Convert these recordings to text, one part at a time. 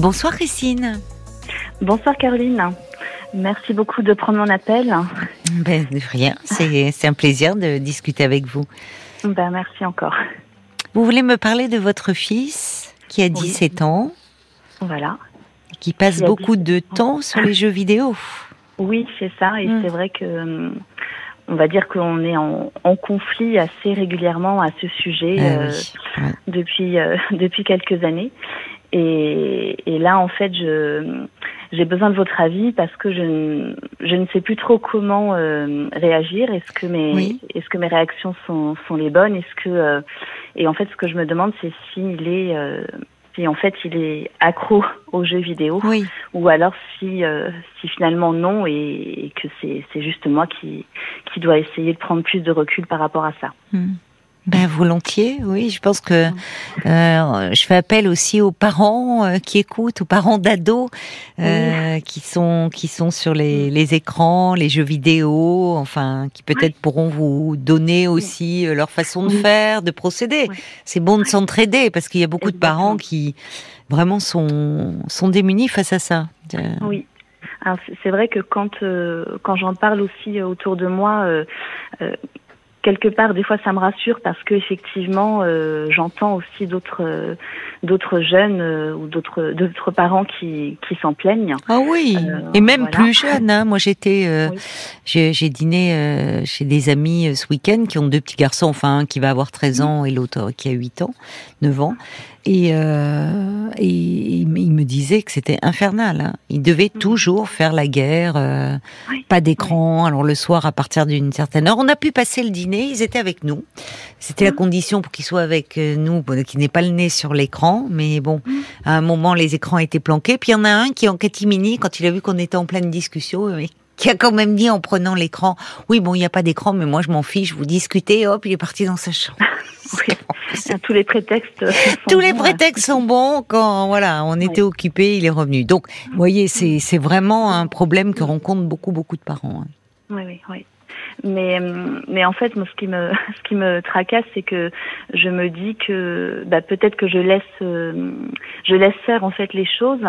Bonsoir Christine. Bonsoir Caroline. Merci beaucoup de prendre mon appel. Ben, rien, c'est un plaisir de discuter avec vous. Ben, merci encore. Vous voulez me parler de votre fils qui a 17 ans Voilà. Qui passe beaucoup de temps sur les jeux vidéo. Oui, c'est ça. Et hmm. c'est vrai que on va dire qu'on est en, conflit assez régulièrement à ce sujet ah euh, depuis euh, depuis quelques années. Et, et, là, en fait, je j'ai besoin de votre avis parce que je ne, je ne sais plus trop comment euh, réagir. Est-ce que mes est-ce que mes réactions sont, sont les bonnes? Est-ce que et en fait, ce que je me demande, c'est s'il est si en fait il est accro aux jeux vidéo oui. ou alors si euh, si finalement non et, que c'est c'est juste moi qui qui dois essayer de prendre plus de recul par rapport à ça. Hmm. Ben volontiers, oui. Je pense que euh, je fais appel aussi aux parents euh, qui écoutent, aux parents d'ados euh, qui sont qui sont sur les, les, écrans, les jeux vidéo, enfin qui peut-être pourront vous donner aussi euh, leur façon de faire, de procéder. C'est bon de s'entraider parce qu'il y a beaucoup de parents qui vraiment sont sont démunis face à ça. Oui. C'est vrai que quand quand j'en parle aussi autour de moi, quelque part, des fois, ça me rassure parce que effectivement, euh, j'entends aussi d'autres euh, d'autres jeunes euh, ou d'autres d'autres parents qui qui s'en plaignent. Ah oui, et même plus jeunes. Hein. Moi, j'étais, j'ai dîné chez des amis ce week-end qui ont deux petits garçons, enfin un qui va avoir 13 ans et l'autre qui a 8 ans, 9 ans. Et, euh, et il me disait que c'était infernal. Hein. Il devait mm. toujours faire la guerre, euh, pas d'écran. Alors le soir, à partir d'une certaine heure, on a pu passer le dîner. Ils étaient avec nous. C'était la mm. condition pour qu'ils soient avec euh, nous, qu'il n'ait pas le nez sur l'écran. Mais bon, mm. à un moment, les écrans étaient planqués. Puis il y en a un qui, en catimini, quand il a vu qu'on était en pleine discussion, qui a quand même dit en prenant l'écran, oui bon, il n'y a pas d'écran, mais moi je m'en fiche. Vous discutez, hop, il est parti dans sa chambre. Tous les prétextes. Tous les prétextes sont bons quand voilà, on était occupé, il est revenu. Donc, vous voyez, c'est vraiment un problème que rencontrent beaucoup beaucoup de parents. Hein. Oui, oui, oui. Mais, mais en fait, moi, ce qui me, ce qui me tracasse, c'est que je me dis que bah, peut-être que je laisse, euh, je laisse faire en fait les choses,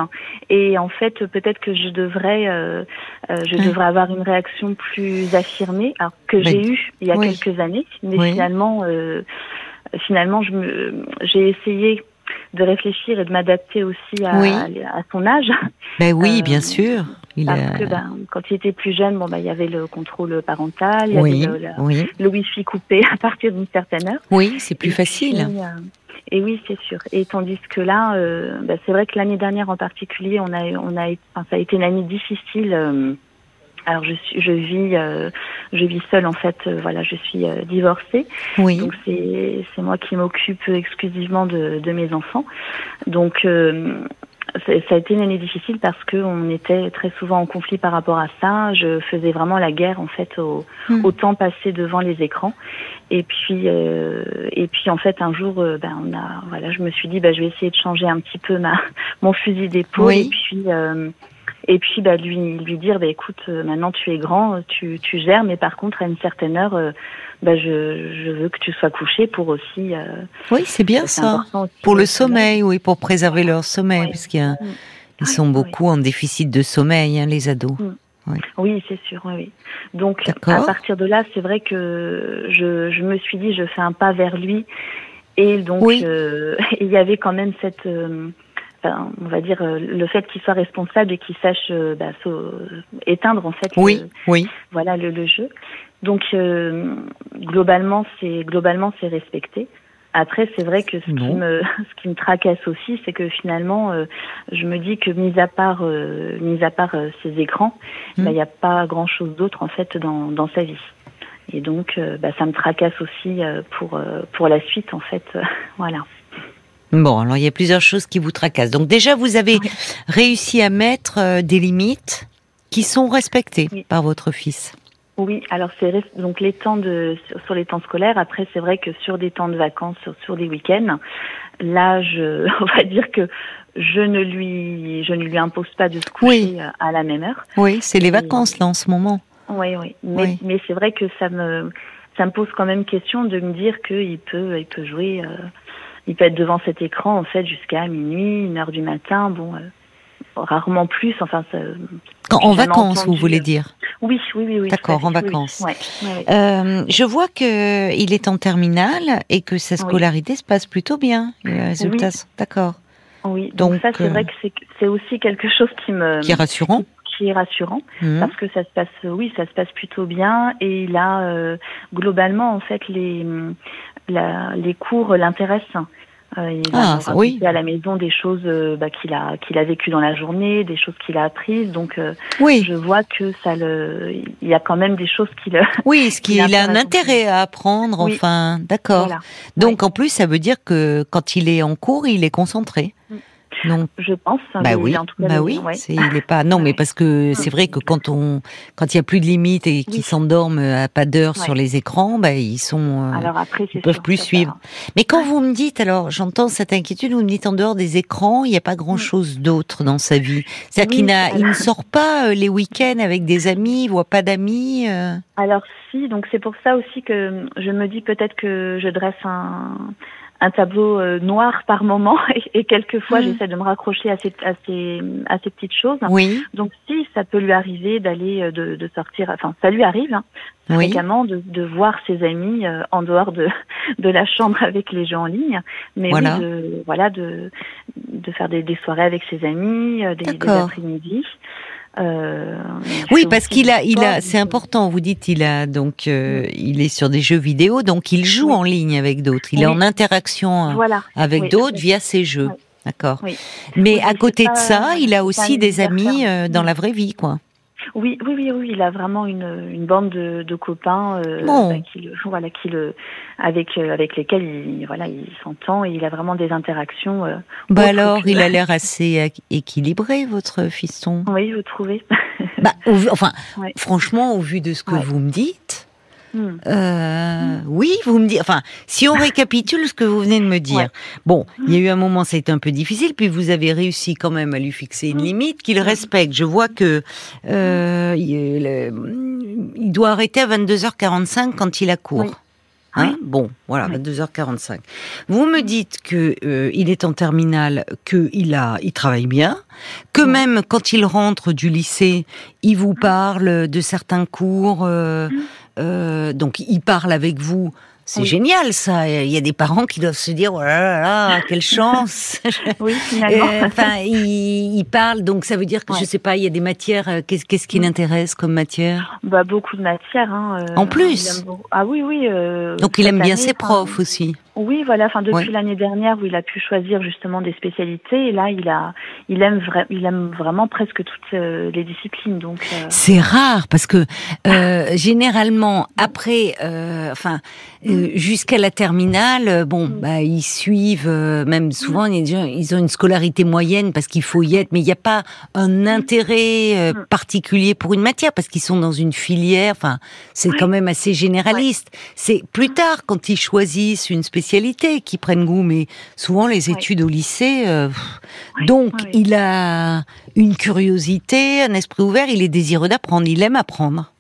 et en fait, peut-être que je devrais, euh, euh je mmh. devrais avoir une réaction plus affirmée, alors que j'ai eu il y a quelques années, mais finalement, euh, finalement, je me, j'ai essayé de réfléchir et de m'adapter aussi à, à, son âge. Ben oui, euh, bien sûr. Il parce que ben, quand il était plus jeune, bon ben il y avait le contrôle parental, il y avait le, oui. le wifi coupé à partir d'une certaine heure. Oui, c'est plus facile. Euh, et oui, c'est sûr. Et tandis que là, euh, ben, c'est vrai que l'année dernière en particulier, on a, on a, enfin, ça a été une année difficile. Euh, alors je suis, je vis, euh, je vis seule en fait. Euh, voilà, je suis euh, divorcée. Oui. Donc c'est c'est moi qui m'occupe exclusivement de, de mes enfants. Donc ça a été une année difficile parce que on était très souvent en conflit par rapport à ça. Je faisais vraiment la guerre en fait au, hmm. au temps passé devant les écrans. Et puis et puis en fait un jour, ben on a voilà, je me suis dit ben je vais essayer de changer un petit peu ma mon fusil d'épaule oui. et puis et puis bah, lui lui dire bah, écoute euh, maintenant tu es grand tu, tu gères mais par contre à une certaine heure euh, bah, je, je veux que tu sois couché pour aussi euh, oui c'est bien ça pour le sommeil oui pour préserver leur sommeil parce qu'ils mm. ils sont beaucoup en déficit de sommeil hein, les ados mm. Oui, oui c'est sûr. Oui, oui. Donc à partir de là, c'est vrai que je, je me suis dit, je fais un pas vers lui, et donc oui. euh, il y avait quand même cette on va dire euh, le fait qu'il soit responsable et qu'il sache euh, bah, éteindre en fait oui, oui. voilà le, le, jeu. Donc euh, globalement c'est globalement c'est respecté. Après c'est vrai que ce qui me ce qui me tracasse aussi c'est que finalement euh, je me dis que mis à part mis à part ces écrans bah, il n'y a pas grand chose d'autre en fait dans dans sa vie. Et donc bah, ça me tracasse aussi pour pour la suite en fait. Voilà Bon, alors il y a plusieurs choses qui vous tracassent. Donc déjà, vous avez réussi à mettre euh, des limites qui sont respectées oui. par votre fils. Oui, alors c'est donc les temps de sur, les temps scolaires. Après, c'est vrai que sur des temps de vacances, sur, sur des week-ends, là, je, on va dire que je ne lui je ne lui impose pas de se coucher oui. à la même heure. Oui, c'est les vacances là en ce moment. Oui, oui. Mais, oui. mais c'est vrai que ça me ça me pose quand même question de me dire qu'il peut il peut jouer. Euh, il peut être devant cet écran en fait jusqu'à minuit, une heure du matin. Bon, euh, rarement plus. Enfin, en vacances, vous voulez dire Oui, oui, oui. oui D'accord, en vacances. Euh, je vois que il est en terminale et que sa scolarité se passe plutôt bien. D'accord. Oui, donc, ça, c'est vrai que c'est aussi quelque chose qui me... Qui est rassurant qui est rassurant mhm. parce que ça se passe oui ça se passe plutôt bien et là globalement en fait les les cours l'intéressent euh, il va ah, oui. à la maison des choses euh, bah, qu'il a qu'il a vécues dans la journée, des choses qu'il a apprises. Donc, euh, oui. je vois que ça le, il y a quand même des choses qu'il. Oui, ce qu'il a un intérêt à apprendre. Enfin, d'accord. Donc, en plus, ça veut dire que quand il est en cours, il est concentré. Mm. Non. Je pense. Hein, bah oui. bah oui. il est pas. Non, mais parce que c'est vrai que quand on, quand il y a plus de limites et qu'ils s'endorment à pas d'heure sur les écrans, bah ils sont. Euh, alors après, ils peuvent plus suivre. Mais quand vous me dites, alors j'entends cette inquiétude, vous me dites en dehors des écrans, il n'y a pas grand chose d'autre dans sa vie. C'est-à-dire qu'il n'a, il ne sort pas euh, les week-ends avec des amis, il voit pas d'amis. Euh. Alors si, donc c'est pour ça aussi que je me dis peut-être que je dresse un un tableau euh, noir par moment et, quelquefois mm. j'essaie de me raccrocher à ces, à ces, à ces petites choses. Oui. Donc si ça peut lui arriver d'aller euh, de, de, sortir, enfin ça lui arrive hein, fréquemment de, de voir ses amis euh, en dehors de, de la chambre avec les gens en ligne, mais voilà. Oui, de, voilà de, de faire des, des soirées avec ses amis, des, des après-midi. Euh, oui, parce qu'il a, il a, c'est important. Vous dites, il a donc, euh, il est sur des jeux vidéo, donc il joue en ligne avec d'autres. Il est en interaction euh, avec d'autres via ses jeux. D'accord. Mais à côté de ça, il a aussi des amis dans la vraie vie, quoi. Oui, oui, oui, oui, il a vraiment une, une bande de, de copains euh, bah, qui voilà, qui le, avec euh, avec lesquels il voilà, il s'entend et il a vraiment des interactions. Euh, bah alors, il a l'air assez équilibré, votre fiston. Oui, vous trouvez bah, Enfin, franchement, au vu de ce que vous me dites. Hmm. Euh, oui, vous me dites. Enfin, si on récapitule ce que vous venez de me dire. Bon, il y a eu un moment, ça a été un peu difficile, puis vous avez réussi quand même à lui fixer une hmm. limite qu'il respecte. Je vois que euh, il, doit arrêter à 22h45 quand il a cours. Hein bon, voilà, 22h45. Vous me dites que euh, il est en terminale, que il a, il travaille bien, que même quand il rentre du lycée, il vous parle de certains cours. Euh. Euh, donc, il parle avec vous c'est génial ça. Il y a des parents qui doivent se dire oh là là, quelle chance. oui, finalement. Enfin, ils, parlent, donc ça veut dire que je sais pas, il y a des matières. Euh, qu'est-ce qui l'intéresse comme matière? Bah beaucoup de matières. Hein, en plus. Ah oui, oui. donc il aime bien ses profs aussi. Oui, voilà. Enfin, depuis l'année dernière où il a pu choisir justement des spécialités, et là, il a, il aime, il aime vraiment presque toutes euh, les disciplines. Donc, euh. c'est rare parce que euh, généralement après, enfin, jusqu'à la terminale, bon, mm. bah, ils suivent. même souvent, ils ont une scolarité moyenne parce qu'il faut y être, mais il n'y a pas un mm. intérêt mm. particulier pour une matière parce qu'ils sont dans une filière. Enfin, c'est quand même assez généraliste. C'est plus tard quand ils choisissent une spécialité qui prennent goût, mais souvent les études au lycée. Euh, donc, il a une curiosité, un esprit ouvert, il est désireux d'apprendre, il aime apprendre.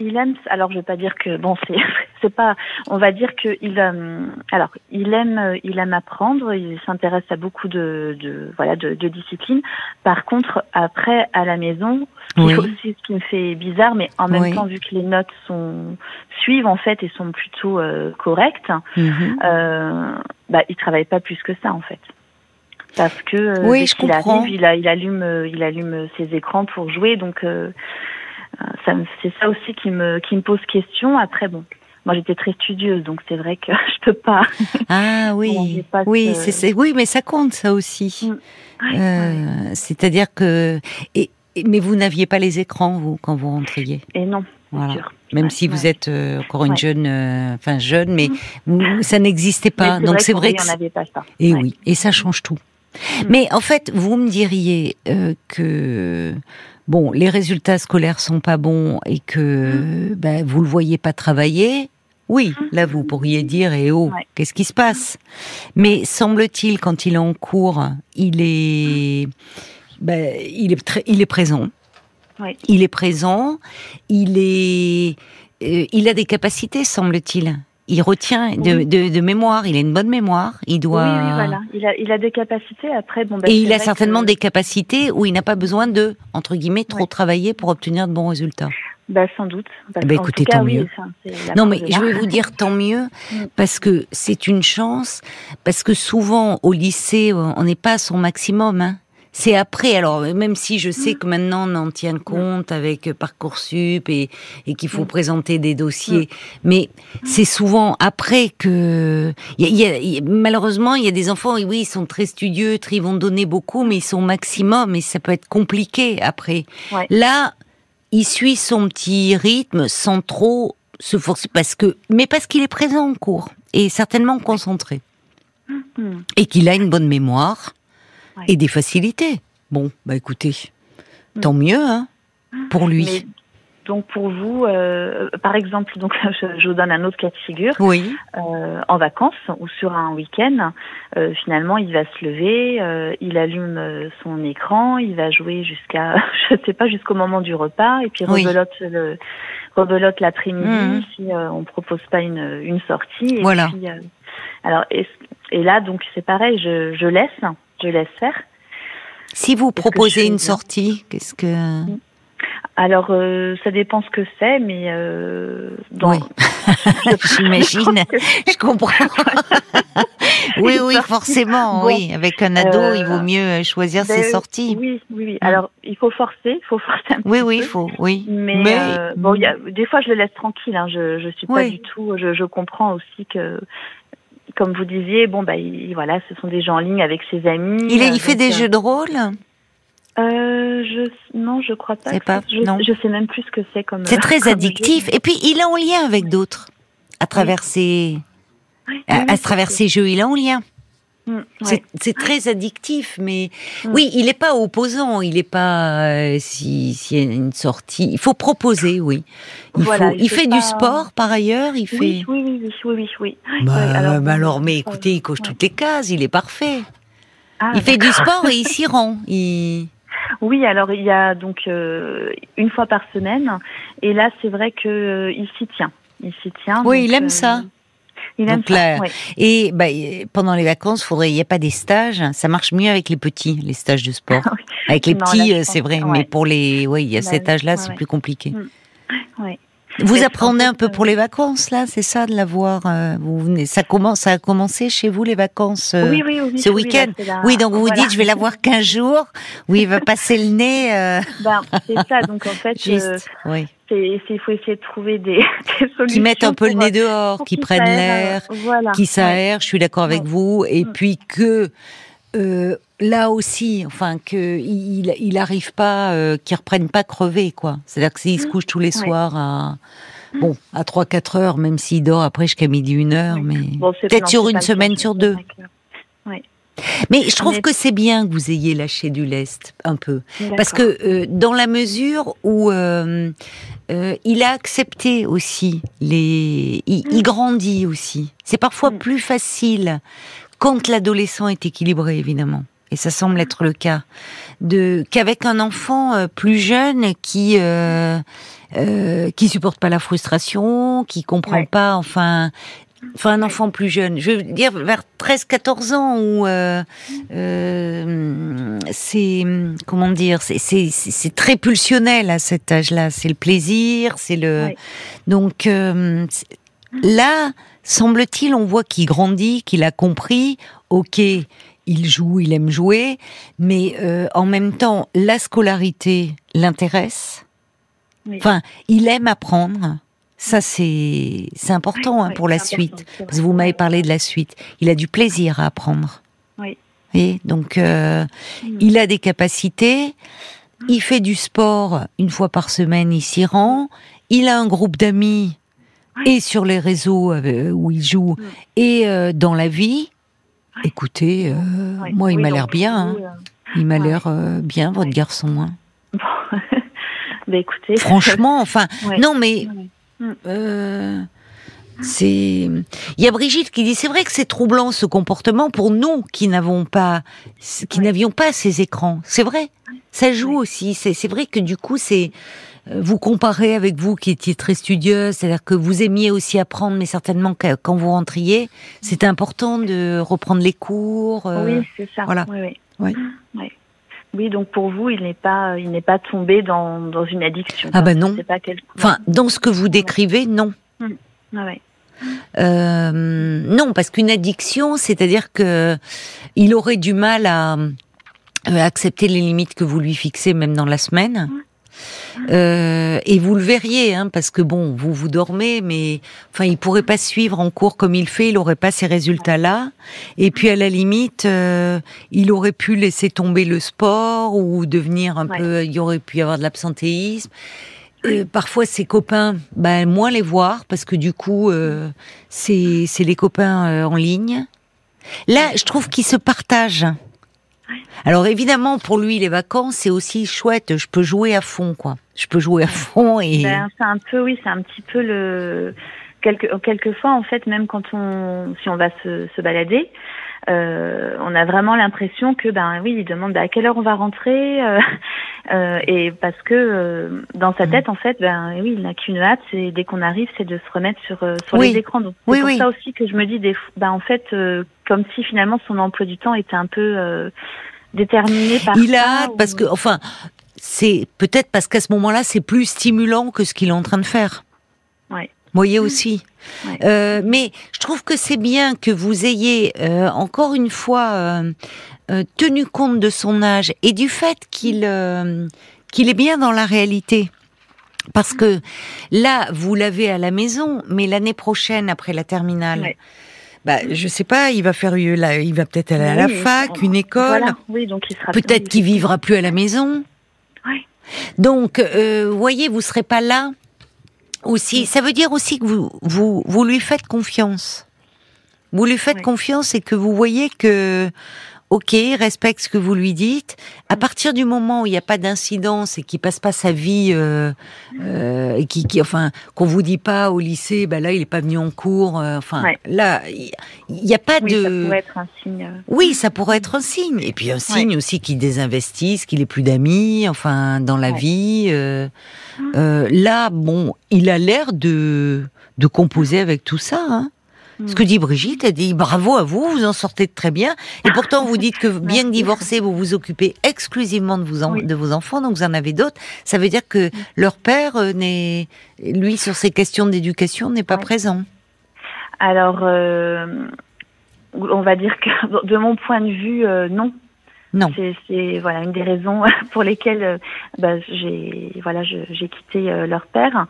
Il aime. Alors, je vais pas dire que bon, c'est c'est pas. On va dire que il. Euh, alors, il aime. Il aime apprendre. Il s'intéresse à beaucoup de, de voilà de, de, disciplines. Par contre, après à la maison, ce qui aussi ce qui me fait bizarre, mais en même temps, vu que les notes sont suivent en fait et sont plutôt euh, correctes, mhm. euh, bah, il travaille pas plus que ça en fait parce que euh, oui, je comprends. arrive, il, a, il allume, il allume ses écrans pour jouer. Donc, euh, c'est ça aussi qui me, qui me pose question. Après, bon, moi j'étais très studieuse, donc c'est vrai que je peux pas. Ah oui, oui, c'est, oui, mais ça compte ça aussi. Mm. Euh, c'est-à-dire que, et, mais vous n'aviez pas les écrans vous quand vous rentriez? Et non. Voilà. Même si vous êtes euh, encore une jeune, euh, enfin jeune, mais mm. ça n'existait pas. Donc c'est vrai que. Pas ça. Et oui, et ça change tout. Mm. Mais en fait, vous me diriez que bon, les résultats scolaires sont pas bons et que mmh. ben, vous le voyez pas travailler, oui, mmh. là vous pourriez dire eh oh, qu'est-ce qui se passe? Mais semble-t-il quand il est en cours, il est ben, il est très, il est présent. Il est présent, il est euh, il a des capacités semble-t-il. Il retient de, de, de, mémoire. Il a une bonne mémoire. Il doit. Oui, oui voilà. Il a, il a des capacités. Après, bon. Bah, et il a certainement des capacités où il n'a pas besoin de entre guillemets trop travailler pour obtenir de bons résultats. Bah, sans doute. bah, écoutez, tant mieux. non, mais je vais vous dire tant mieux, mm. parce que c'est une chance, parce que souvent, au lycée, on n'est pas à son maximum. Hein. C'est après, alors même si je sais mm. que maintenant on en tient mm. compte avec Parcoursup et, et qu'il faut présenter des dossiers, mais c'est souvent après que... Y y a, malheureusement, il y a des enfants, oui, ils sont très studieux, ils vont donner beaucoup, mais ils sont maximum et ça peut être compliqué après. Là, il suit son petit rythme sans trop se forcer parce que, mais parce qu'il est présent en cours et certainement concentré. Et qu'il a une bonne mémoire et des facilités. Bon, bah écoutez, mm. tant mieux, hein, pour lui. Donc pour vous, euh, par exemple, donc je, vous donne un autre cas de figure. Oui. Euh, en vacances ou sur un week-end, euh, finalement, il va se lever, il allume son écran, il va jouer jusqu'à, je sais pas, jusqu'au moment du repas, et puis rebelote le rebelote l'après-midi mmh. si on propose pas une, une sortie. Et voilà. alors et, et, là, donc c'est pareil, je, je laisse, je laisse faire. Si vous proposez une sortie, qu'est-ce que. Alors, euh, ça dépend ce que c'est, mais euh, oui. j'imagine, je comprends. oui, oui, forcément, oui. Avec un ado, il vaut euh, mieux choisir ses ben, sorties. Oui, oui, oui. Alors, il faut forcer, il faut forcer un oui, oui, il faut, oui. Mais, bon, y a, des fois, je le laisse tranquille. Hein. Je, je suis pas du tout. Je, je comprends aussi que comme vous disiez, bon bah il, voilà, ce sont des gens en ligne avec ses amis. Il, il fait des jeux de rôle? Euh, je non, je crois pas. pas je, non. je sais même plus ce que c'est comme. C'est très addictif. Et puis il est en lien avec d'autres à travers ses à, travers ses jeux. Il est en lien. Mm, c'est très addictif, mais mm. oui, il n'est pas opposant, il n'est pas euh, si s'il y a une sortie. Il faut proposer, oui. Il, faut, il, fait du sport par ailleurs, il fait. Oui, oui, oui, oui, oui. Bah, alors, bah alors, mais écoutez, il coche toutes les cases, il est parfait. Ah, il fait du sport et il s'y rend. Il... Oui, alors il y a donc euh, une fois par semaine, et là c'est vrai que euh, il s'y tient. Il s'y tient. Oui, il aime euh, ça. Il aime ça. Et bah, pendant les vacances, faudrait, il n'y a pas des stages. Ça marche mieux avec les petits, les stages de sport. Avec les petits, c'est vrai, mais pour les, oui, il y a cet âge-là, c'est plus compliqué. Mm. Oui. Vous apprenez un peu pour les vacances là, c'est ça de l'avoir. Euh, vous venez, ça commence, ça a commencé chez vous les vacances euh, oui, oui, oui, ce week-end. Oui, donc vous vous dites je vais l'avoir 15 jours. Oui, il va passer le nez. Euh... Ben, c'est ça. Donc en fait, Juste, oui. Il faut essayer de trouver des, des solutions. Qui mettent un peu le nez dehors, qui prennent l'air, voilà. qui s'aèrent. Je suis d'accord avec vous. Et mm. puis que euh, là aussi, enfin que il, arrive pas, euh, qu'ils reprennent pas crever quoi. C'est-à-dire que s'il se couche tous les soirs à bon à 3-4 heures, même s'il dort après jusqu'à midi une heure, mais peut-être sur une semaine sur deux. Mais je trouve que c'est bien que vous ayez lâché du lest un peu, parce que euh, dans la mesure où euh, euh, il a accepté aussi les, il, il grandit aussi. C'est parfois plus facile quand l'adolescent est équilibré, évidemment, et ça semble être le cas, de qu'avec un enfant euh, plus jeune qui euh, euh, qui supporte pas la frustration, qui comprend pas, enfin, enfin un enfant plus jeune, je veux dire vers 13-14 ans où euh, euh, c'est comment dire, c'est très pulsionnel à cet âge-là, c'est le plaisir, c'est le donc euh, là semble-t-il, on voit qu'il grandit, qu'il a compris, ok, il joue, il aime jouer, mais euh, en même temps, la scolarité l'intéresse. Enfin, il aime apprendre. Ça, c'est important hein, pour la suite. Parce que vous m'avez parlé de la suite. Il a du plaisir à apprendre. Oui. Et donc, euh, mm. il a des capacités. Il fait du sport une fois par semaine, il s'y rend. Il a un groupe d'amis et sur les réseaux euh, où il joue mm. et dans la vie. Écoutez, euh, moi, il m'a l'air bien. Hein. Il m'a l'air bien, votre garçon. Hein. bah, écoutez. Franchement, enfin, non, mais mm. c'est. Il y a Brigitte qui dit c'est vrai que c'est troublant ce comportement pour nous qui n'avons pas, qui n'avions pas ces écrans. C'est vrai, ça joue aussi. C'est vrai que du coup c'est vous comparez avec vous qui étiez très studieuse, c'est-à-dire que vous aimiez aussi apprendre, mais certainement quand vous rentriez, c'était important de reprendre les cours. oui, c'est ça. Voilà. Oui, oui. oui. Oui, donc pour vous, il n'est pas, il n'est pas tombé dans, dans une addiction. Ah ben non. Pas Enfin, dans ce que vous décrivez, non. Hum. Ah ouais. Euh, non, parce qu'une addiction, c'est-à-dire que il aurait du mal à, euh, accepter les limites que vous lui fixez, même dans la semaine. Euh, et vous le verriez, hein, parce que bon, vous vous dormez, mais enfin, il pourrait pas suivre en cours comme il fait, il aurait pas ces résultats-là. Et puis à la limite, euh, il aurait pu laisser tomber le sport ou devenir un peu, il aurait pu y avoir de l'absentéisme. Euh, parfois ses copains, ben moins les voir parce que du coup euh, c'est c'est les copains en ligne. Là, je trouve qu'ils se partagent. Alors évidemment, pour lui, les vacances, c'est aussi chouette. Je peux jouer à fond, quoi. Je peux jouer à fond et. Ben, c'est un peu, oui, c'est un petit peu le. Quelque, quelquefois, en fait, même quand on, si on va se, se balader, euh, on a vraiment l'impression que, ben oui, il demande à quelle heure on va rentrer, euh, euh, et parce que dans sa tête, en fait, ben oui, il n'a qu'une hâte, c'est dès qu'on arrive, c'est de se remettre sur sur les écrans. Donc c'est pour ça aussi que je me dis, des, ben en fait, comme si finalement son emploi du temps était un peu déterminé par. Il a hâte parce que, enfin, c'est peut-être parce qu'à ce moment-là, c'est plus stimulant que ce qu'il est en train de faire. Ouais voyez aussi. Euh, mais je trouve que c'est bien que vous ayez euh, encore une fois euh, tenu compte de son âge et du fait qu'il qu'il est bien dans la réalité. Parce que là, vous l'avez à la maison, mais l'année prochaine, après la terminale, bah, je sais pas, il va faire, il va peut-être aller à la fac, une école. Oui, donc il sera. Peut-être qu'il vivra plus à la maison. Donc, vous voyez, vous serez pas là aussi, ça veut dire aussi que vous, vous, vous lui faites confiance. Vous lui faites confiance et que vous voyez que ok, respecte ce que vous lui dites. À mm. partir du moment où il n'y a pas d'incidence et qu'il passe pas sa vie, euh, euh, et qui, qui, enfin, qu'on vous dit pas au lycée, bah là, il est pas venu en cours. Euh, enfin, là, il n'y a pas oui, de. Ça pourrait être un signe. Euh. Oui, ça pourrait être un signe. Et puis un signe aussi qu'il désinvestisse, qu'il ait plus d'amis, enfin, dans la vie. Euh, euh, là, bon, il a l'air de de composer avec tout ça. Hein. Ce que dit Brigitte, elle dit bravo à vous, vous en sortez très bien. Et pourtant, vous dites que bien que divorcé, vous vous occupez exclusivement de, vous de vos enfants, donc vous en avez d'autres. Ça veut dire que leur père euh, n'est, lui, sur ces questions d'éducation, n'est pas présent. Alors, euh, on va dire que de mon point de vue, euh, non. Non. C'est voilà une des raisons pour lesquelles bah, j'ai voilà j'ai quitté leur père.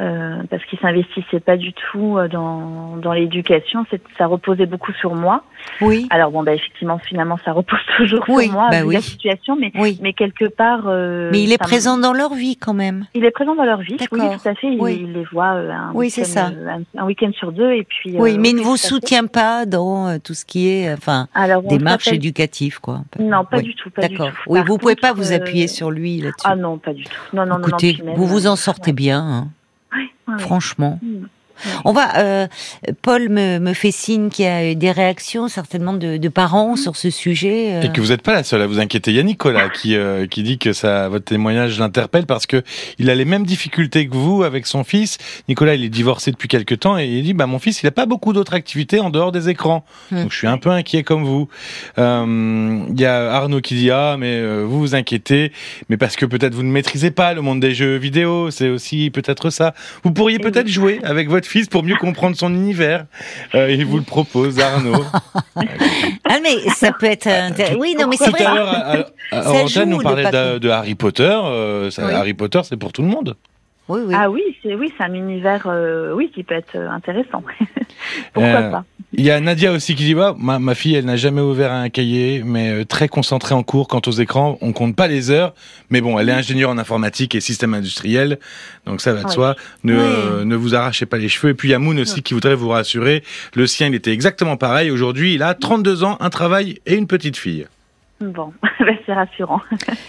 Euh, parce qu'ils s'investissaient pas du tout euh, dans, dans l'éducation. Ça reposait beaucoup sur moi. Oui. Alors bon, bah, effectivement, finalement, ça repose toujours sur moi, bah oui. la situation, mais, oui. mais quelque part. Euh, mais il est présent dans leur vie quand même. Il est présent dans leur vie. Oui, tout à fait. Il, il les voit euh, un oui, c'est ça. un, week-end sur deux, et puis. Oui, mais il ne vous soutient pas dans tout ce qui est, enfin, Alors, démarche éducative, quoi. Non, pas du tout. D'accord. Oui, vous pouvez pas vous appuyer sur lui là-dessus. Ah non, pas du tout. Non, non, Écoutez, non, vous vous en sortez bien. Hein. Franchement. Mm. On va. Euh, Paul me, me, fait signe qu'il y a des réactions certainement de, de parents sur ce sujet. Euh. Et que vous n'êtes pas la seule à vous inquiéter. Il y a Nicolas qui euh, qui dit que ça votre témoignage l'interpelle parce que il a les mêmes difficultés que vous avec son fils. Nicolas, il est divorcé depuis quelques temps et il dit bah mon fils, il a pas beaucoup d'autres activités en dehors des écrans. Hmm. Donc je suis un peu inquiet comme vous. Il y a Arnaud qui dit ah mais vous vous inquiétez, mais parce que peut-être vous ne maîtrisez pas le monde des jeux vidéo. C'est aussi peut-être ça. Vous pourriez peut-être jouer avec votre fils pour mieux comprendre son univers. Euh, il vous le propose, Arnaud. ah, mais ça peut être. Oui, non, mais c'est vrai. Tout à l'heure, on parlait de, Harry Potter. Euh, Harry Potter, c'est pour tout le monde. Oui, oui. Ah oui, c'est oui, c'est un univers, euh, oui, qui peut être intéressant. Pourquoi pas? il y a Nadia aussi qui dit bah, ma, ma fille, elle n'a jamais ouvert un cahier, mais euh, très concentrée en cours. Quant aux écrans, on compte pas les heures, mais bon, elle est ingénieure en informatique et système industriel, donc ça va de soi. Ne, euh, ne vous arrachez pas les cheveux. Et puis il y a Moon aussi qui voudrait vous rassurer. Le sien, il était exactement pareil. Aujourd'hui, il a 32 ans, un travail et une petite fille. Bon, ben, c'est rassurant.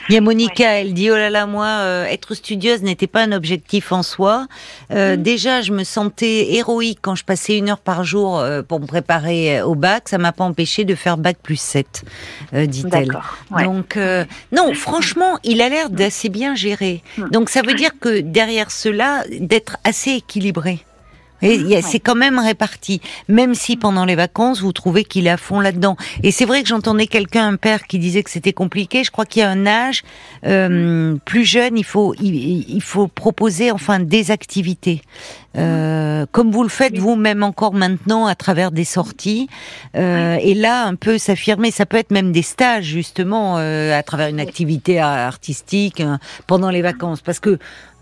Il y a Monica, elle dit oh là là moi euh, être studieuse n'était pas un objectif en soi. Euh, Mm. Déjà je me sentais héroïque quand je passais une heure par jour euh, pour me préparer au bac. Ça m'a pas empêché de faire bac plus 7, euh, dit-elle. Ouais. Donc non, franchement, il a l'air d'assez bien gérer. Mm. Donc ça veut dire que derrière cela, d'être assez équilibré. Et Ouais. c'est quand même réparti, même si pendant les vacances vous trouvez qu'il est à fond là-dedans. Et c'est vrai que j'entendais quelqu'un, un père, qui disait que c'était compliqué. Je crois qu'il y a un âge euh, plus jeune, il faut il, il faut proposer enfin des activités, Euh, comme vous le faites vous-même encore maintenant à travers des sorties. Euh, Et là, un peu s'affirmer. Ça peut être même des stages justement euh, à travers une activité artistique euh, pendant les vacances, parce que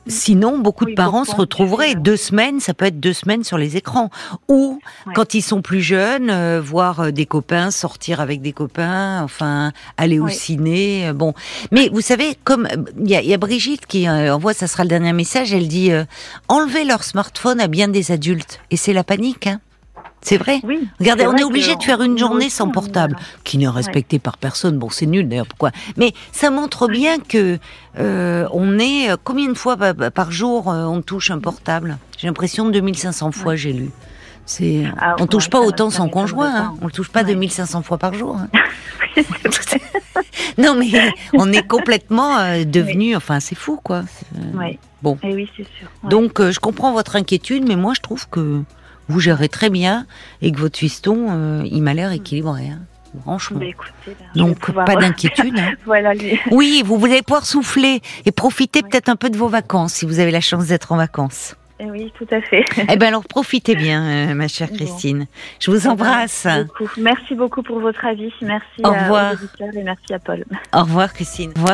Sinon, beaucoup Oui, de parents se retrouveraient euh, deux semaines, ça peut être deux semaines sur les écrans. Ou, Ouais. quand ils sont plus jeunes, euh, voir euh, des copains, sortir avec des copains, enfin, aller au ciné. euh, bon. Mais vous savez, comme il y, y a Brigitte qui euh, envoie, ça sera le dernier message, elle dit euh, enlever leur smartphone à bien des adultes. Et c'est la panique, hein. C'est vrai. Oui. Regardez, on est obligé de faire une journée sans portable, qui n'est respectée par personne. Bon, c'est nul d'ailleurs, pourquoi? Mais ça montre bien que euh, on est euh, combien de fois pa- pa- par jour euh, on touche un portable? J'ai l'impression de 2500 fois, j'ai lu. C'est, Ah, on touche ouais, pas autant son conjoint, hein. on le touche pas Ouais. 2500 fois par jour. hein. Oui. Non, mais on est complètement euh, devenu, enfin, c'est fou, quoi. Euh. Bon. Et oui, c'est sûr. Donc, je comprends votre inquiétude, mais moi, je trouve que vous gérez très bien et que votre fiston, euh, il m'a l'air équilibré, hein. franchement. Bah, écoutez, ben, Donc, pouvoir- pas d'inquiétude. hein. voilà, lui. Oui, vous allez pouvoir souffler et profiter peut-être un peu de vos vacances si vous avez la chance d'être en vacances. Eh oui, tout à fait. eh ben alors profitez bien, euh, ma chère Bon. Christine. Je vous embrasse. Merci beaucoup. Merci beaucoup pour votre avis. Merci Au à- aux et merci à Paul. Au revoir, Christine. Au revoir.